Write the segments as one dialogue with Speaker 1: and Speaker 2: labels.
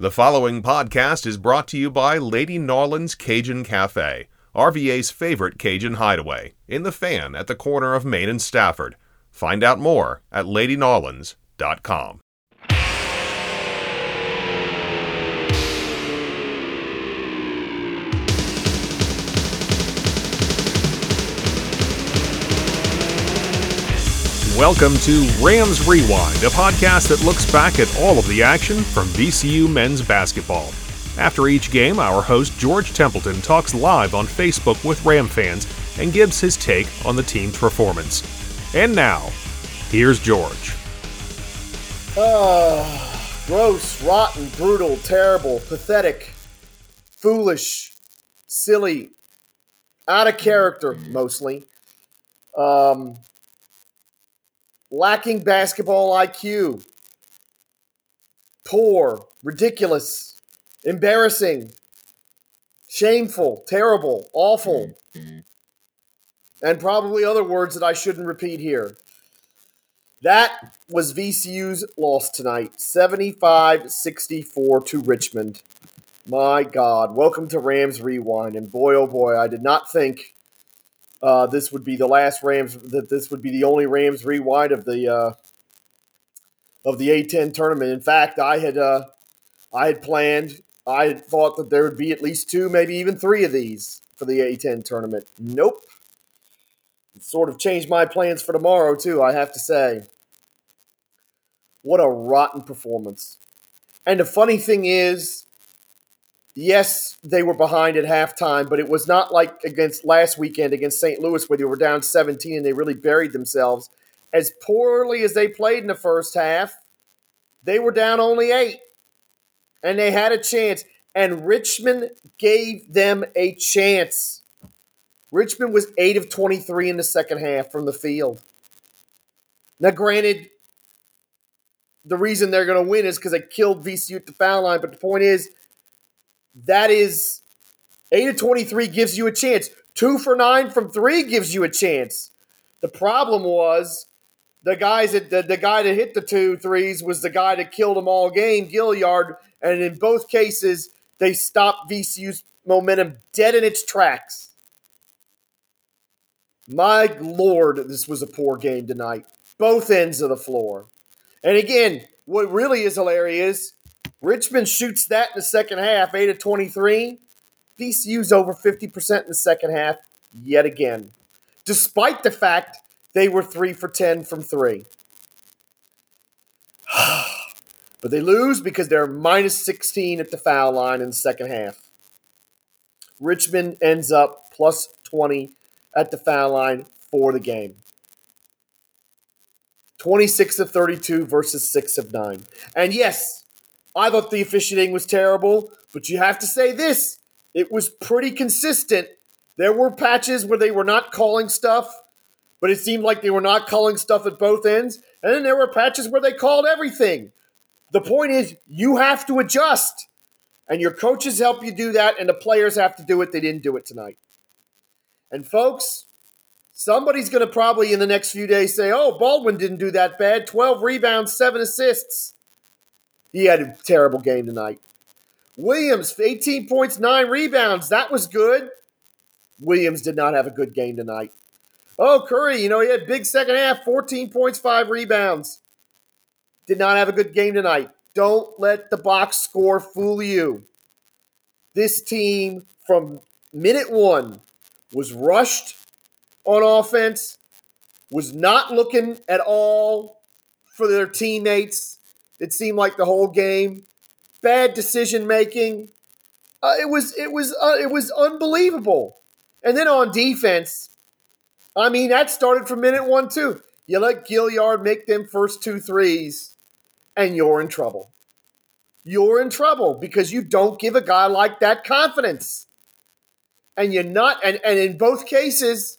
Speaker 1: The following podcast is brought to you by Lady N'awlins Cajun Cafe, RVA's favorite Cajun hideaway, in the fan at the corner of Main and Stafford. Find out more at ladynawlins.com. Welcome to Rams Rewind, a podcast that looks back at all of the action from VCU men's basketball. After each game, our host George Templeton talks live on Facebook with Ram fans and gives his take on the team's performance. And now, here's George.
Speaker 2: Ah, gross, rotten, brutal, terrible, pathetic, foolish, silly, out of character, mostly. Um, lacking basketball IQ, poor, ridiculous, embarrassing, shameful, terrible, awful, mm-hmm. and probably other words that I shouldn't repeat here. That was VCU's loss tonight 75 64 to Richmond. My God. Welcome to Rams Rewind. And boy, oh boy, I did not think uh, this would be the last Rams. That this would be the only Rams rewind of the uh, of the A10 tournament. In fact, I had uh, I had planned. I had thought that there would be at least two, maybe even three of these for the A10 tournament. Nope. It sort of changed my plans for tomorrow too. I have to say. What a rotten performance. And the funny thing is, yes, they were behind at halftime, but it was not like against last weekend against St. Louis where they were down 17 and they really buried themselves. As poorly as they played in the first half, they were down only eight. And they had a chance. And Richmond gave them a chance. Richmond was 8 of 23 in the second half from the field. Now, granted, the reason they're going to win is because they killed VCU at the foul line. But the point is, that is 8 of 23 gives you a chance. 2 for 9 from 3 gives you a chance. The problem was the guys that the, the guy that hit the two threes was the guy that killed them all game, Gilyard, and in both cases they stopped VCU's momentum dead in its tracks. My lord, this was a poor game tonight. Both ends of the floor. And again, what really is hilarious Richmond shoots that in the second half, 8 of 23. VCU's over 50% in the second half yet again, despite the fact they were 3 for 10 from 3. but they lose because they're minus 16 at the foul line in the second half. Richmond ends up plus 20 at the foul line for the game. 26 of 32 versus 6 of 9. And yes, I thought the officiating was terrible, but you have to say this it was pretty consistent. There were patches where they were not calling stuff, but it seemed like they were not calling stuff at both ends. And then there were patches where they called everything. The point is, you have to adjust. And your coaches help you do that, and the players have to do it. They didn't do it tonight. And folks, somebody's going to probably in the next few days say, oh, Baldwin didn't do that bad 12 rebounds, seven assists. He had a terrible game tonight. Williams, 18 points, nine rebounds. That was good. Williams did not have a good game tonight. Oh, Curry, you know, he had big second half, 14 points, five rebounds. Did not have a good game tonight. Don't let the box score fool you. This team from minute one was rushed on offense, was not looking at all for their teammates it seemed like the whole game. Bad decision making. Uh, it was it was uh, it was unbelievable. And then on defense, I mean that started from minute one too. You let Gilyard make them first two threes, and you're in trouble. You're in trouble because you don't give a guy like that confidence. And you're not and, and in both cases,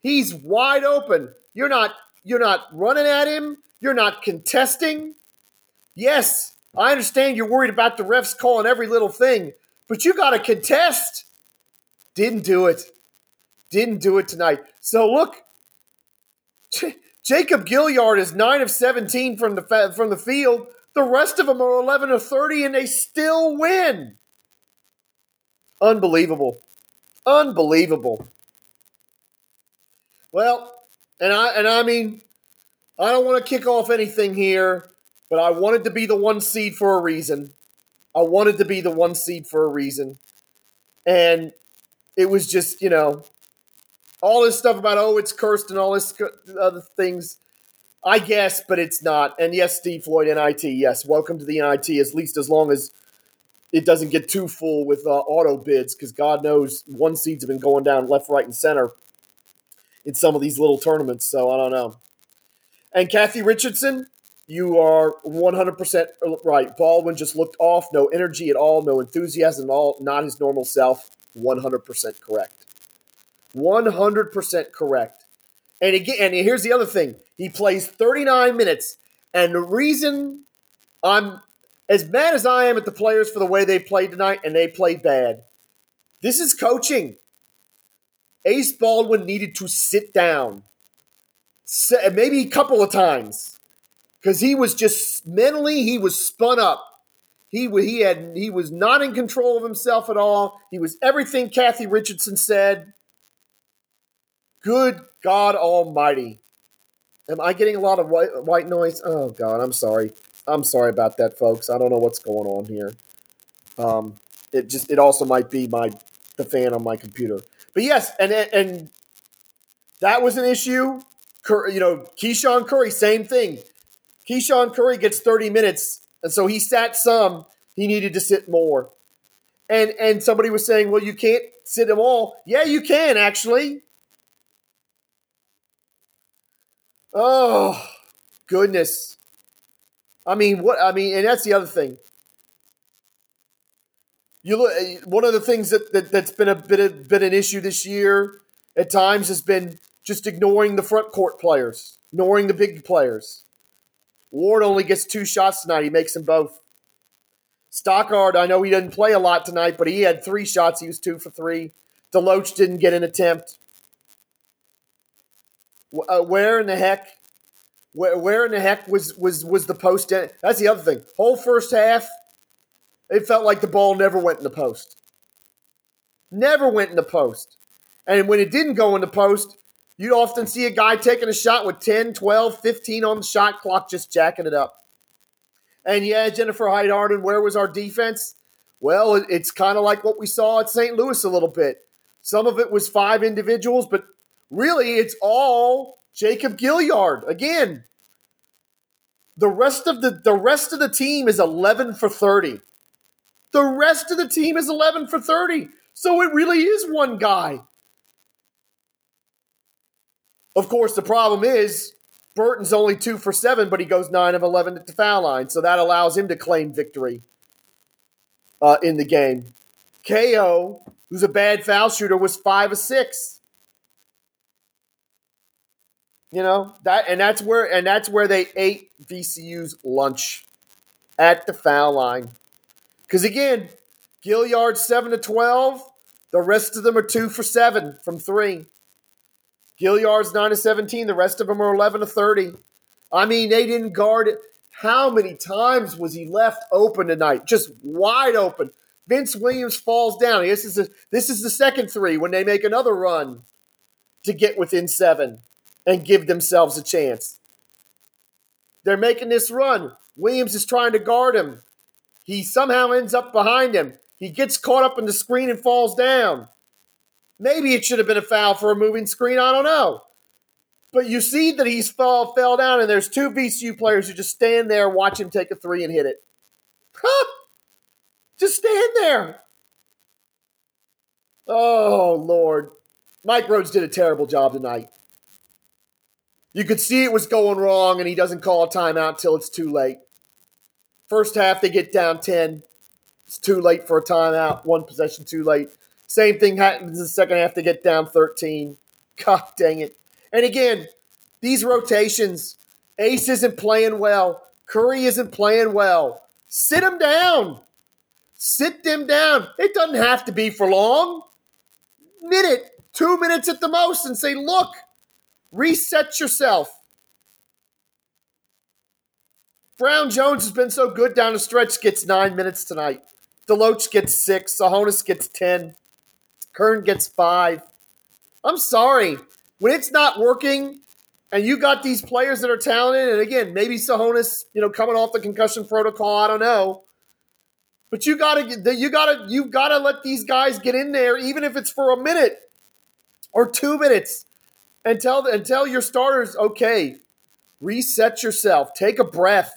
Speaker 2: he's wide open. You're not you're not running at him, you're not contesting. Yes, I understand you're worried about the refs calling every little thing, but you got to contest. Didn't do it. Didn't do it tonight. So look, J- Jacob Gilyard is nine of seventeen from the from the field, The rest of them are 11 of 30 and they still win. Unbelievable. Unbelievable. Well, and I and I mean, I don't want to kick off anything here, but I wanted to be the one seed for a reason. I wanted to be the one seed for a reason. And it was just, you know, all this stuff about, oh, it's cursed and all this other things. I guess, but it's not. And yes, Steve Floyd, NIT, yes, welcome to the NIT, at least as long as it doesn't get too full with uh, auto bids, because God knows one seeds have been going down left, right, and center in some of these little tournaments. So I don't know. And Kathy Richardson, you are 100% right. Baldwin just looked off, no energy at all, no enthusiasm at all, not his normal self. 100% correct. 100% correct. And again, and here's the other thing he plays 39 minutes. And the reason I'm as mad as I am at the players for the way they played tonight, and they played bad, this is coaching. Ace Baldwin needed to sit down, maybe a couple of times, because he was just mentally he was spun up. He he had he was not in control of himself at all. He was everything Kathy Richardson said. Good God Almighty! Am I getting a lot of white white noise? Oh God, I'm sorry. I'm sorry about that, folks. I don't know what's going on here. Um, it just it also might be my the fan on my computer. But yes, and and that was an issue. You know, KeShawn Curry, same thing. KeShawn Curry gets 30 minutes, and so he sat some. He needed to sit more. And and somebody was saying, well, you can't sit them all. Yeah, you can actually. Oh goodness. I mean, what I mean, and that's the other thing. You look. One of the things that, that has been a bit of, been an issue this year at times has been just ignoring the front court players, ignoring the big players. Ward only gets two shots tonight. He makes them both. Stockard, I know he didn't play a lot tonight, but he had three shots. He was two for three. Deloach didn't get an attempt. Uh, where in the heck? Where, where in the heck was was was the post? That's the other thing. Whole first half, it felt like the ball never went in the post. Never went in the post. And when it didn't go in the post, you'd often see a guy taking a shot with 10, 12, 15 on the shot clock, just jacking it up. And yeah, Jennifer Hyde Arden, where was our defense? Well, it's kind of like what we saw at St. Louis a little bit. Some of it was five individuals, but really it's all Jacob Gilyard. Again, the rest of the the rest of the team is 11 for 30. The rest of the team is 11 for 30. So it really is one guy. Of course, the problem is Burton's only two for seven, but he goes nine of 11 at the foul line. So that allows him to claim victory uh, in the game. KO, who's a bad foul shooter, was five of six. You know that, and that's where, and that's where they ate VCU's lunch at the foul line. Because again, Gilyard seven to twelve. The rest of them are two for seven from three. Gilyard's 9 to 17. The rest of them are 11 to 30. I mean, they didn't guard it. How many times was he left open tonight? Just wide open. Vince Williams falls down. This is a, this is the second three when they make another run to get within seven and give themselves a chance. They're making this run. Williams is trying to guard him. He somehow ends up behind him. He gets caught up in the screen and falls down. Maybe it should have been a foul for a moving screen. I don't know. But you see that he's fell, fell down, and there's two VCU players who just stand there, watch him take a three and hit it. Huh? Just stand there. Oh, Lord. Mike Rhodes did a terrible job tonight. You could see it was going wrong, and he doesn't call a timeout till it's too late. First half, they get down 10. It's too late for a timeout. One possession too late. Same thing happens in the second half. They get down 13. God dang it. And again, these rotations, Ace isn't playing well. Curry isn't playing well. Sit them down. Sit them down. It doesn't have to be for long. Minute, two minutes at the most, and say, look, reset yourself. Brown Jones has been so good down the stretch, gets nine minutes tonight. Deloach gets six. Tsohonis gets 10. Kern gets five. I'm sorry. When it's not working and you got these players that are talented, and again, maybe Tsohonis, you know, coming off the concussion protocol, I don't know. But you gotta you gotta you gotta let these guys get in there, even if it's for a minute or two minutes, and tell and tell your starters, okay, reset yourself, take a breath.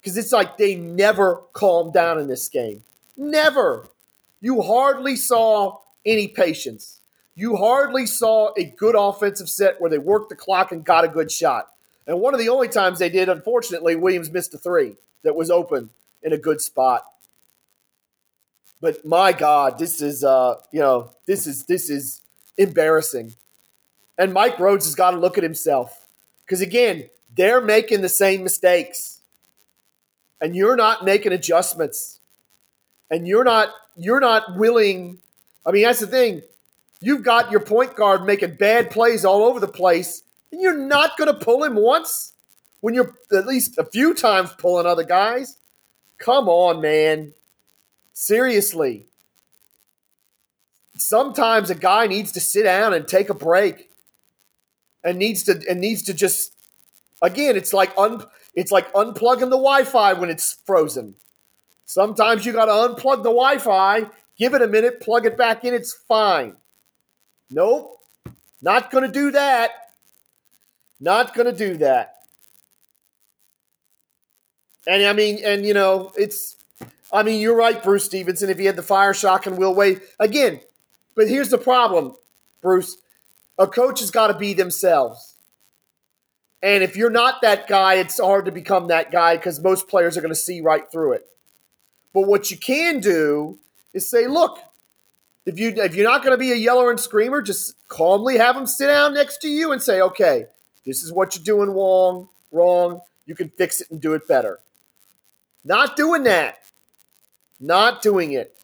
Speaker 2: Because it's like they never calm down in this game. Never. You hardly saw any patience. You hardly saw a good offensive set where they worked the clock and got a good shot. And one of the only times they did, unfortunately, Williams missed a three that was open in a good spot. But my God, this is uh, you know, this is this is embarrassing. And Mike Rhodes has got to look at himself. Because again, they're making the same mistakes and you're not making adjustments and you're not you're not willing I mean that's the thing. You've got your point guard making bad plays all over the place and you're not going to pull him once when you're at least a few times pulling other guys. Come on man. Seriously. Sometimes a guy needs to sit down and take a break and needs to and needs to just again it's like un, it's like unplugging the Wi Fi when it's frozen. Sometimes you got to unplug the Wi Fi, give it a minute, plug it back in, it's fine. Nope, not going to do that. Not going to do that. And I mean, and you know, it's, I mean, you're right, Bruce Stevenson. If he had the fire Shaka and Will Wade, again, but here's the problem, Bruce. A coach has got to be themselves. And if you're not that guy, it's hard to become that guy because most players are going to see right through it. But what you can do is say, look, if you if you're not going to be a yeller and screamer, just calmly have them sit down next to you and say, okay, this is what you're doing wrong, wrong. You can fix it and do it better. Not doing that. Not doing it.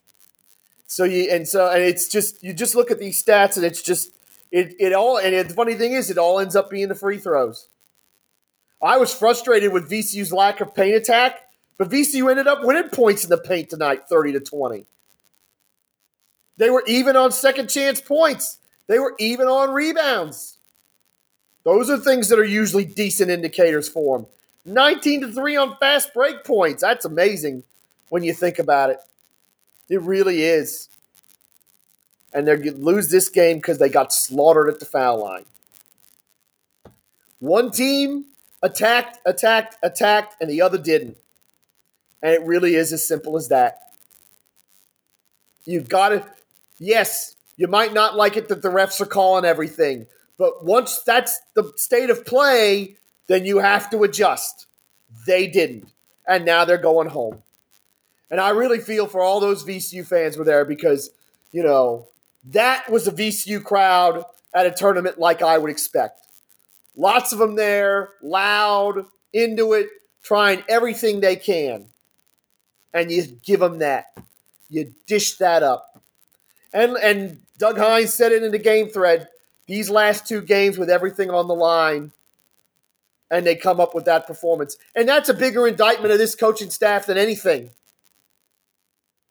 Speaker 2: So you and so and it's just you just look at these stats and it's just it it all and the funny thing is it all ends up being the free throws. I was frustrated with VCU's lack of paint attack, but VCU ended up winning points in the paint tonight, 30 to 20. They were even on second chance points. They were even on rebounds. Those are things that are usually decent indicators for them. 19 to 3 on fast break points. That's amazing when you think about it. It really is. And they lose this game because they got slaughtered at the foul line. One team attacked, attacked, attacked, and the other didn't. And it really is as simple as that. You've got to, yes, you might not like it that the refs are calling everything, but once that's the state of play, then you have to adjust. They didn't. And now they're going home. And I really feel for all those VCU fans were there because, you know, that was a VCU crowd at a tournament like I would expect. Lots of them there, loud, into it, trying everything they can. And you give them that. You dish that up. And and Doug Hines said it in the game thread. These last two games with everything on the line, and they come up with that performance. And that's a bigger indictment of this coaching staff than anything.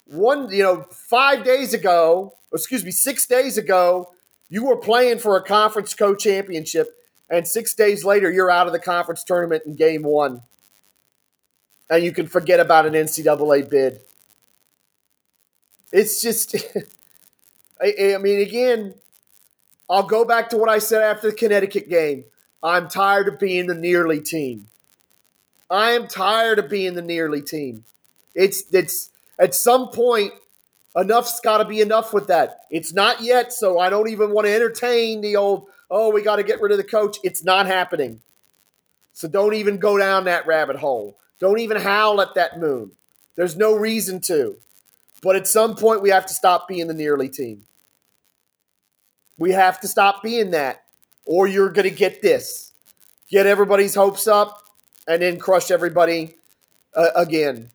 Speaker 2: One, you know, five days ago, excuse me, six days ago, you were playing for a conference co championship and six days later you're out of the conference tournament in game one and you can forget about an ncaa bid it's just I, I, mean again i'll go back to what i said after the connecticut game i'm tired of being the nearly team i am tired of being the nearly team it's it's at some point enough's got to be enough with that it's not yet so i don't even want to entertain the old oh, we got to get rid of the coach. It's not happening. So don't even go down that rabbit hole. Don't even howl at that moon. There's no reason to. But at some point, we have to stop being the nearly team. We have to stop being that, or you're going to get this. Get everybody's hopes up and then crush everybody uh, again.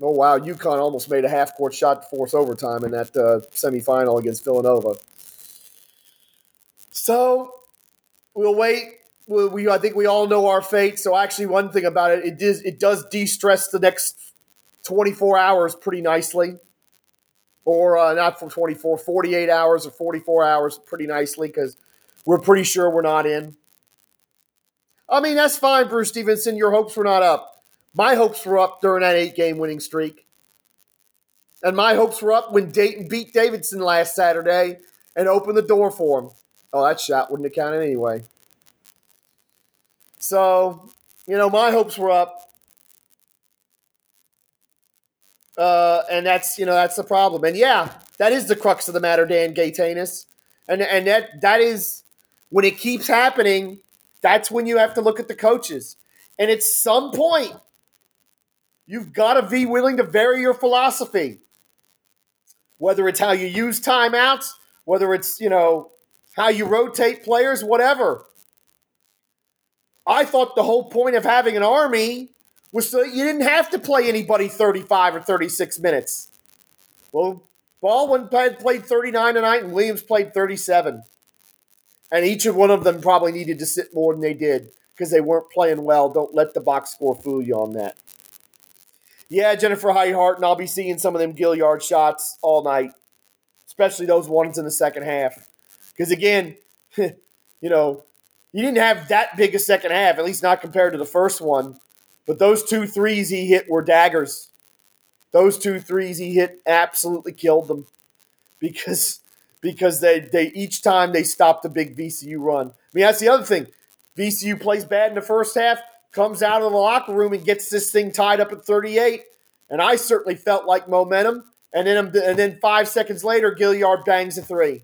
Speaker 2: Oh, wow. UConn almost made a half court shot to force overtime in that uh, semifinal against Villanova. So we'll wait. We I think we all know our fate. So actually, one thing about it, it does it does de-stress the next 24 hours pretty nicely, or uh, not for 24, 48 hours or 44 hours pretty nicely because we're pretty sure we're not in. I mean, that's fine, Bruce Stevenson. Your hopes were not up. My hopes were up during that eight game winning streak. And my hopes were up when Dayton beat Davidson last Saturday and opened the door for him. Oh, that shot wouldn't have counted anyway. So, you know, my hopes were up. Uh, and that's you know that's the problem. And yeah, that is the crux of the matter, Dan Gatanis. And and that that is when it keeps happening, that's when you have to look at the coaches. And at some point, you've got to be willing to vary your philosophy. Whether it's how you use timeouts, whether it's, you know, how you rotate players, whatever. I thought the whole point of having an army was so that you didn't have to play anybody 35 or 36 minutes. Well, Baldwin played 39 tonight and Williams played 37 and each of one of them probably needed to sit more than they did because they weren't playing well. Don't let the box score fool you on that. Yeah, Jennifer Heihart, and I'll be seeing some of them Gilyard shots all night, especially those ones in the second half. Because again, you know, he didn't have that big a second half, at least not compared to the first one. But those two threes he hit were daggers. Those two threes he hit absolutely killed them because because they, they each time they stopped a big VCU run. I mean, that's the other thing. VCU plays bad in the first half, comes out of the locker room and gets this thing tied up at 38. And I certainly felt like momentum. And then and then five seconds later, Gilyard bangs a three.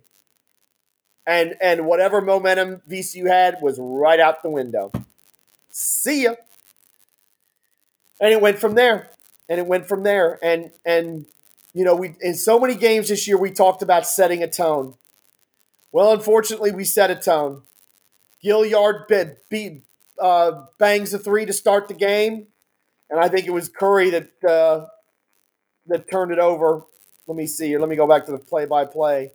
Speaker 2: And and whatever momentum VCU had was right out the window. See ya. And it went from there. And it went from there. And and you know, we in so many games this year we talked about setting a tone. Well, unfortunately, we set a tone. Gilyard bit, beat, uh, bangs a three to start the game, and I think it was Curry that uh, that turned it over. Let me see here. Let me go back to the play-by-play.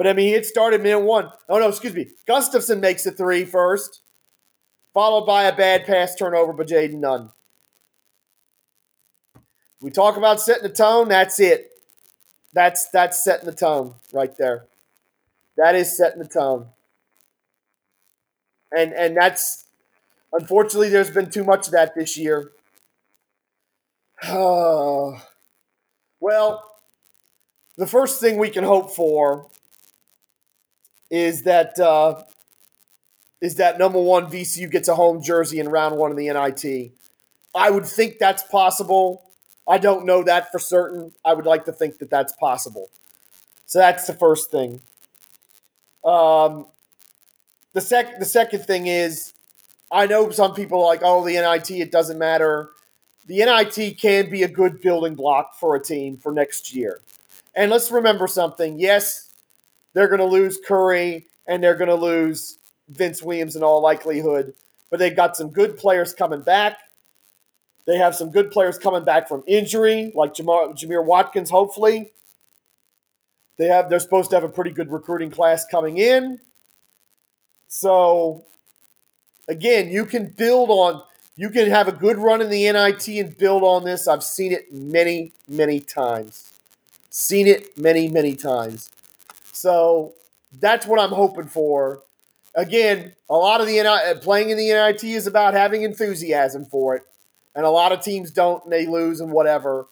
Speaker 2: But I mean, it started minute one. Oh no, excuse me. Gustavson makes a three first, followed by a bad pass turnover by Jayden Nunn. We talk about setting the tone. That's it. That's that's setting the tone right there. That is setting the tone. And and that's unfortunately there's been too much of that this year. well, the first thing we can hope for is that uh, is that number one VCU gets a home jersey in round one of the NIT. I would think that's possible. I don't know that for certain. I would like to think that that's possible. So that's the first thing. Um, the sec the second thing is, I know some people are like, oh, the NIT, it doesn't matter. The NIT can be a good building block for a team for next year. And let's remember something. Yes, they're going to lose Curry and they're going to lose Vince Williams in all likelihood, but they've got some good players coming back. They have some good players coming back from injury, like Jamar, Jamir Watkins, hopefully. They have they're supposed to have a pretty good recruiting class coming in. So again, you can build on you can have a good run in the NIT and build on this. I've seen it many, many times. Seen it many, many times. So that's what I'm hoping for. Again, a lot of the NIT, uh, playing in the NIT is about having enthusiasm for it and a lot of teams don't and they lose and whatever.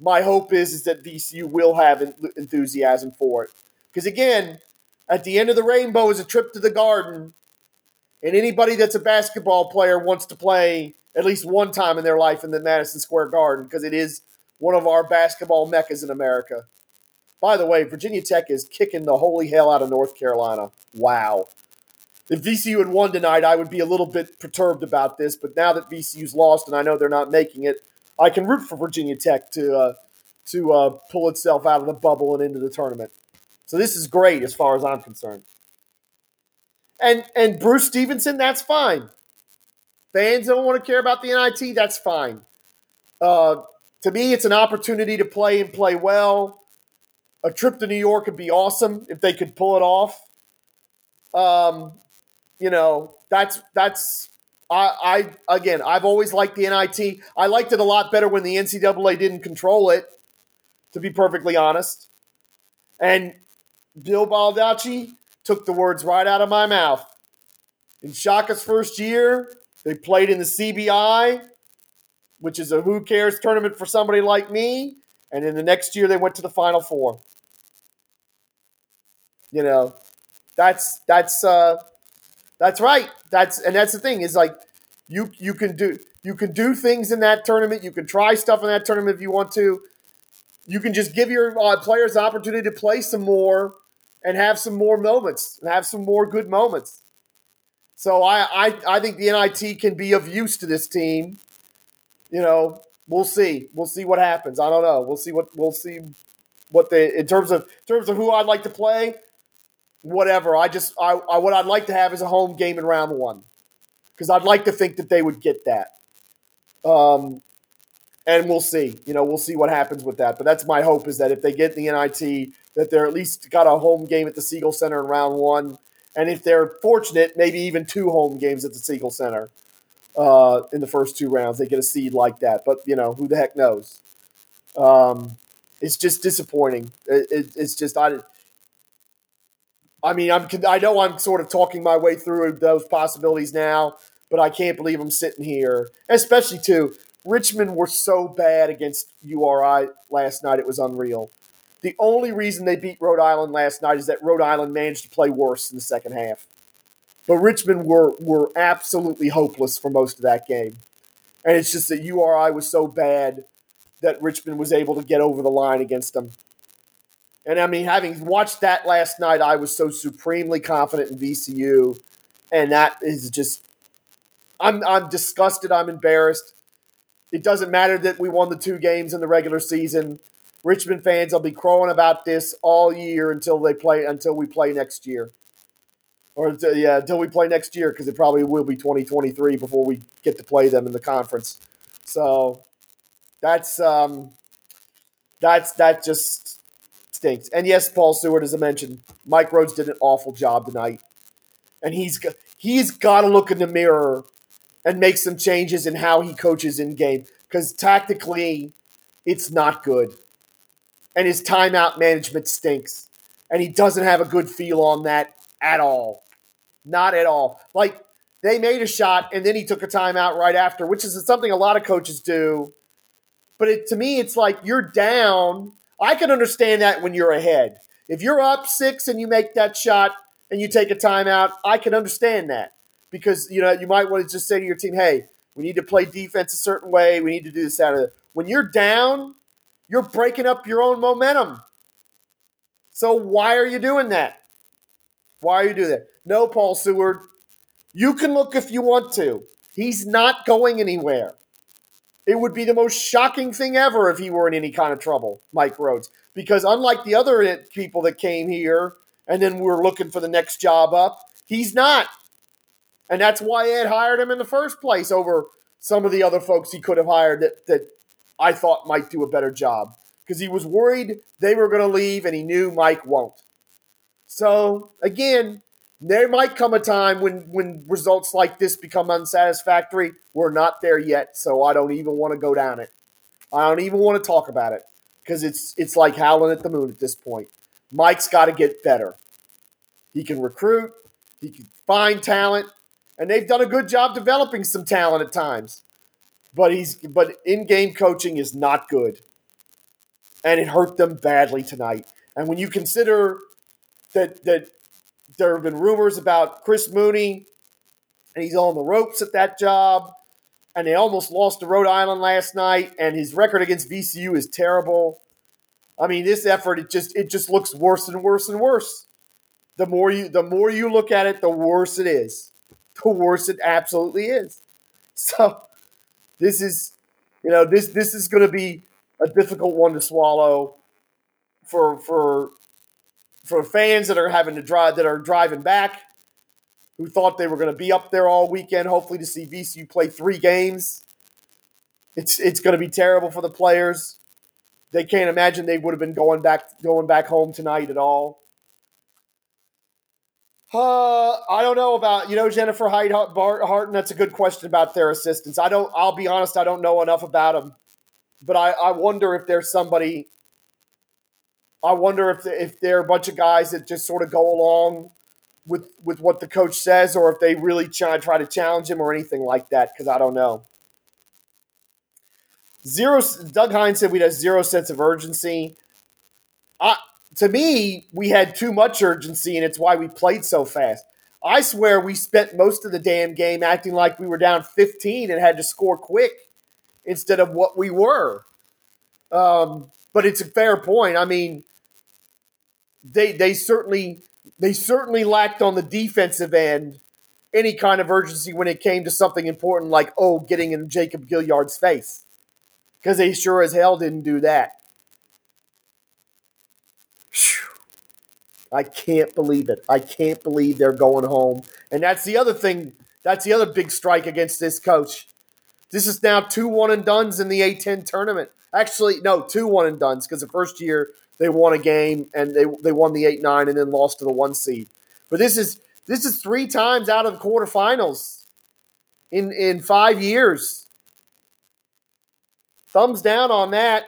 Speaker 2: My hope is is that VCU will have enthusiasm for it because again, at the end of the rainbow is a trip to the Garden, and anybody that's a basketball player wants to play at least one time in their life in the Madison Square Garden because it is one of our basketball meccas in America. By the way, Virginia Tech is kicking the holy hell out of North Carolina. Wow if VCU had won tonight, I would be a little bit perturbed about this. But now that VCU's lost and I know they're not making it, I can root for Virginia Tech to uh, to uh, pull itself out of the bubble and into the tournament. So this is great as far as I'm concerned. And and Bruce Stevenson, that's fine. Fans don't want to care about the NIT, that's fine. Uh, to me, it's an opportunity to play and play well. A trip to New York would be awesome if they could pull it off. Um, you know, that's that's I, I again, I've always liked the NIT. I liked it a lot better when the NCAA didn't control it, to be perfectly honest. And Bill Baldacci took the words right out of my mouth. In Shaka's first year, they played in the CBI, which is a who cares tournament for somebody like me. And in the next year, they went to the Final Four. You know, that's that's uh, that's right. That's and that's the thing is like you you can do you can do things in that tournament. You can try stuff in that tournament if you want to. You can just give your uh, players the opportunity to play some more and have some more moments and have some more good moments. So I, I I think the NIT can be of use to this team. You know, we'll see. We'll see what happens. I don't know. We'll see what we'll see what they in terms of in terms of who I'd like to play whatever. I just I, I what I'd like to have is a home game in round one because I'd like to think that they would get that. Um, and we'll see. You know, we'll see what happens with that. But that's my hope is that if they get the NIT, that they're at least got a home game at the Siegel Center in round one, and if they're fortunate, maybe even two home games at the Siegel Center uh, in the first two rounds. They get a seed like that. But you know, who the heck knows? Um, it's just disappointing. It, it, it's just I I mean, I'm I know I'm sort of talking my way through those possibilities now, but I can't believe I'm sitting here, especially too. Richmond were so bad against URI last night; it was unreal. The only reason they beat Rhode Island last night is that Rhode Island managed to play worse in the second half. But Richmond were were absolutely hopeless for most of that game, and it's just that URI was so bad that Richmond was able to get over the line against them. And I mean, having watched that last night, I was so supremely confident in VCU, and that is just, I'm I'm disgusted. I'm embarrassed. It doesn't matter that we won the two games in the regular season. Richmond fans will be crowing about this all year until they play until we play next year, or until, yeah, until we play next year because it probably will be 2023 before we get to play them in the conference. So that's um, that's that just stinks. And yes, Paul Seward, as I mentioned, Mike Rhodes did an awful job tonight, and he's he's got to look in the mirror and make some changes in how he coaches in game because tactically, it's not good, and his timeout management stinks, and he doesn't have a good feel on that at all, not at all. Like they made a shot and then he took a timeout right after, which is something a lot of coaches do. But it, to me, it's like you're down I can understand that when you're ahead. If you're up six and you make that shot and you take a timeout, I can understand that because you know you might want to just say to your team, "Hey, we need to play defense a certain way. We need to do this out of it." When you're down, you're breaking up your own momentum. So why are you doing that? Why are you doing that? No, Paul Seward. You can look if you want to. He's not going anywhere. It would be the most shocking thing ever if he were in any kind of trouble, Mike Rhodes, Because unlike the other people that came here and then were looking for the next job up, he's not. And that's why Ed hired him in the first place over some of the other folks he could have hired that, that I thought might do a better job. Because he was worried they were going to leave and he knew Mike won't. So, again, there might come a time when when results like this become unsatisfactory. We're not there yet, so I don't even want to go down it. I don't even want to talk about it because it's it's like howling at the moon at this point. Mike's got to get better. He can recruit, he can find talent, and they've done a good job developing some talent at times. But he's but in-game coaching is not good. And it hurt them badly tonight. And when you consider that that there have been rumors about Chris Mooney, and he's on the ropes at that job. And they almost lost to Rhode Island last night, and his record against VCU is terrible. I mean, this effort it just it just looks worse and worse and worse. The more you the more you look at it, the worse it is. The worse it absolutely is. So this is you know this this is going to be a difficult one to swallow for for for fans that are having to drive that are driving back, who thought they were going to be up there all weekend, hopefully to see VCU play three games. It's it's going to be terrible for the players. They can't imagine they would have been going back going back home tonight at all. Uh, I don't know about you know Jennifer Hyde Harton. That's a good question about their assistants. I don't. I'll be honest. I don't know enough about them, but I, I wonder if there's somebody. I wonder if if they're a bunch of guys that just sort of go along with with what the coach says, or if they really try try to challenge him or anything like that. Because I don't know. Zero. Doug Hines said we had zero sense of urgency. I to me, we had too much urgency, and it's why we played so fast. I swear we spent most of the damn game acting like we were down 15 and had to score quick instead of what we were. Um, but it's a fair point. I mean, they they certainly they certainly lacked on the defensive end any kind of urgency when it came to something important like oh getting in Jacob Gilyard's face because they sure as hell didn't do that. I can't believe it. I can't believe they're going home. And that's the other thing. That's the other big strike against this coach. This is now two one and duns in the A10 tournament. Actually, no, two one and duns because the first year they won a game and they they won the eight nine and then lost to the one seed. But this is this is three times out of the quarterfinals in in five years. Thumbs down on that.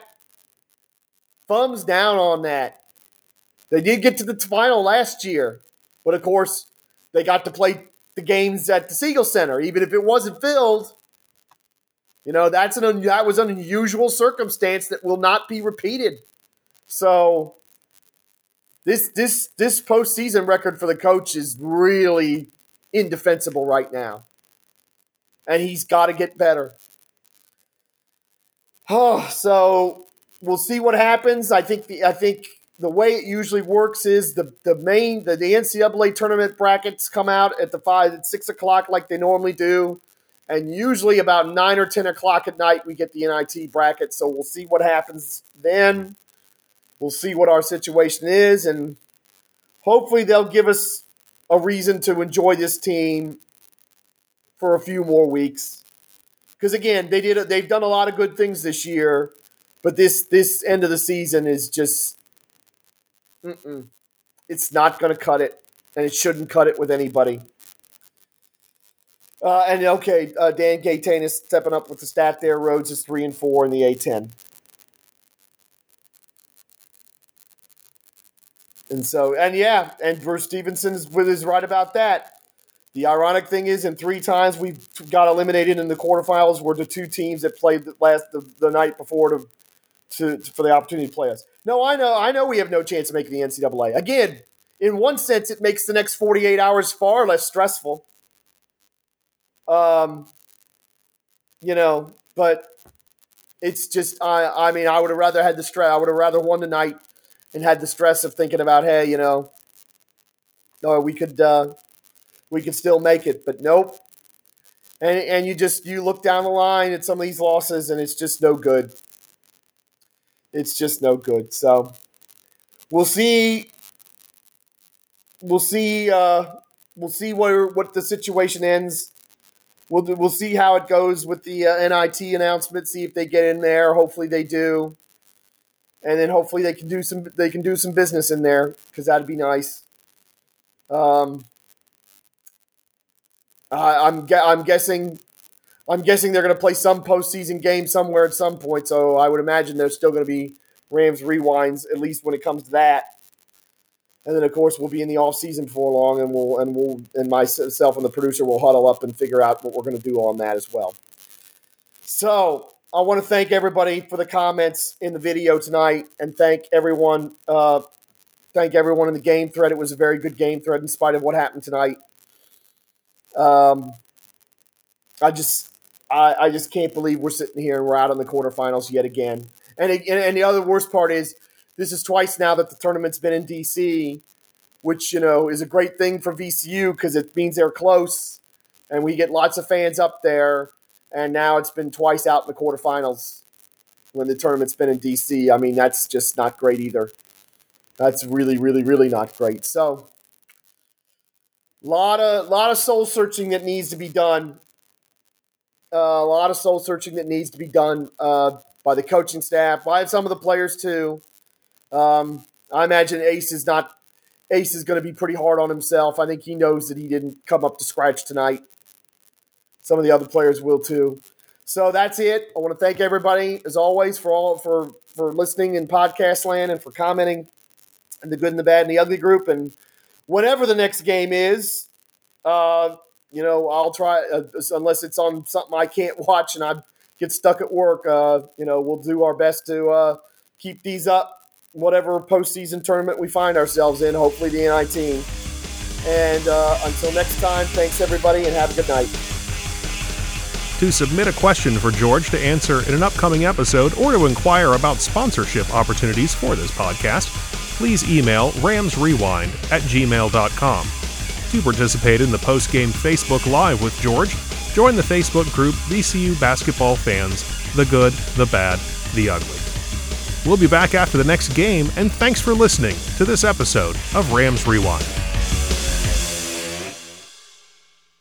Speaker 2: Thumbs down on that. They did get to the final last year, but of course, they got to play the games at the Siegel Center, even if it wasn't filled. You know, that's an that was an unusual circumstance that will not be repeated. So this this this postseason record for the coach is really indefensible right now, and he's got to get better. Oh, so we'll see what happens. I think the I think the way it usually works is the the main the, the NCAA tournament brackets come out at the five at six o'clock like they normally do, and usually about nine or ten o'clock at night we get the NIT bracket. So we'll see what happens then. We'll see what our situation is, and hopefully they'll give us a reason to enjoy this team for a few more weeks. Because again, they did they've done a lot of good things this year, but this this end of the season is just Mm-mm. It's not going to cut it, and it shouldn't cut it with anybody. Uh, and okay, uh, Dan Gaytain is stepping up with the stat there. Rhodes is three and four in the A10. And so, and yeah, and Bruce Stevenson is, is right about that. The ironic thing is, in three times we got eliminated in the quarterfinals were the two teams that played the last the, the night before to, to, to, for the opportunity to play us. No, I know. I know we have no chance of making the NCAA. Again, in one sense, it makes the next 48 hours far less stressful. Um, you know, but it's just, I, I mean, I would have rather had the stress. I would have rather won tonight and had the stress of thinking about, hey, you know, or we could, uh, we could still make it, but nope. And, and you just you look down the line at some of these losses, and it's just no good it's just no good. So we'll see. We'll see. Uh, we'll see where what the situation ends. We'll we'll see how it goes with the uh, NIT announcement. See if they get in there. Hopefully they do, and then hopefully they can do some they can do some business in there because that'd be nice. Um, I, I'm I'm guessing I'm guessing they're going to play some postseason game somewhere at some point. So I would imagine there's still going to be Rams rewinds at least when it comes to that. And then of course we'll be in the off season before long, and we'll and we'll and myself and the producer will huddle up and figure out what we're going to do on that as well. So I want to thank everybody for the comments in the video tonight, and thank everyone. Uh, thank everyone in the game thread. It was a very good game thread in spite of what happened tonight. Um, I just I, I just can't believe we're sitting here and we're out in the quarterfinals yet again. And, it, and the other worst part is this is twice now that the tournament's been in DC, which you know is a great thing for VCU because it means they're close, and we get lots of fans up there. And now it's been twice out in the quarterfinals when the tournament's been in DC. I mean, that's just not great either. That's really, really, really not great. So, lot of lot of soul searching that needs to be done uh, a lot of soul searching that needs to be done uh, by the coaching staff, by some of the players too. Um, I imagine Ace is not Ace is going to be pretty hard on himself. I think he knows that he didn't come up to scratch tonight. Some of the other players will too. So that's it. I want to thank everybody as always for all for for listening in podcast land and for commenting in the good and the bad and the ugly group and whatever the next game is. Uh, you know, I'll try uh, unless it's on something I can't watch and I get stuck at work. Uh, you know, we'll do our best to uh, keep these up. Whatever postseason tournament we find ourselves in, hopefully the NIT. And uh, until next time, thanks everybody and have a good night.
Speaker 1: To submit a question for George to answer in an upcoming episode or to inquire about sponsorship opportunities for this podcast, please email ramsrewind at gmail.com. To participate in the post-game Facebook Live with George, join the Facebook group VCU Basketball Fans The Good, the Bad, the Ugly. We'll be back after the next game, and thanks for listening to this episode of Rams Rewind.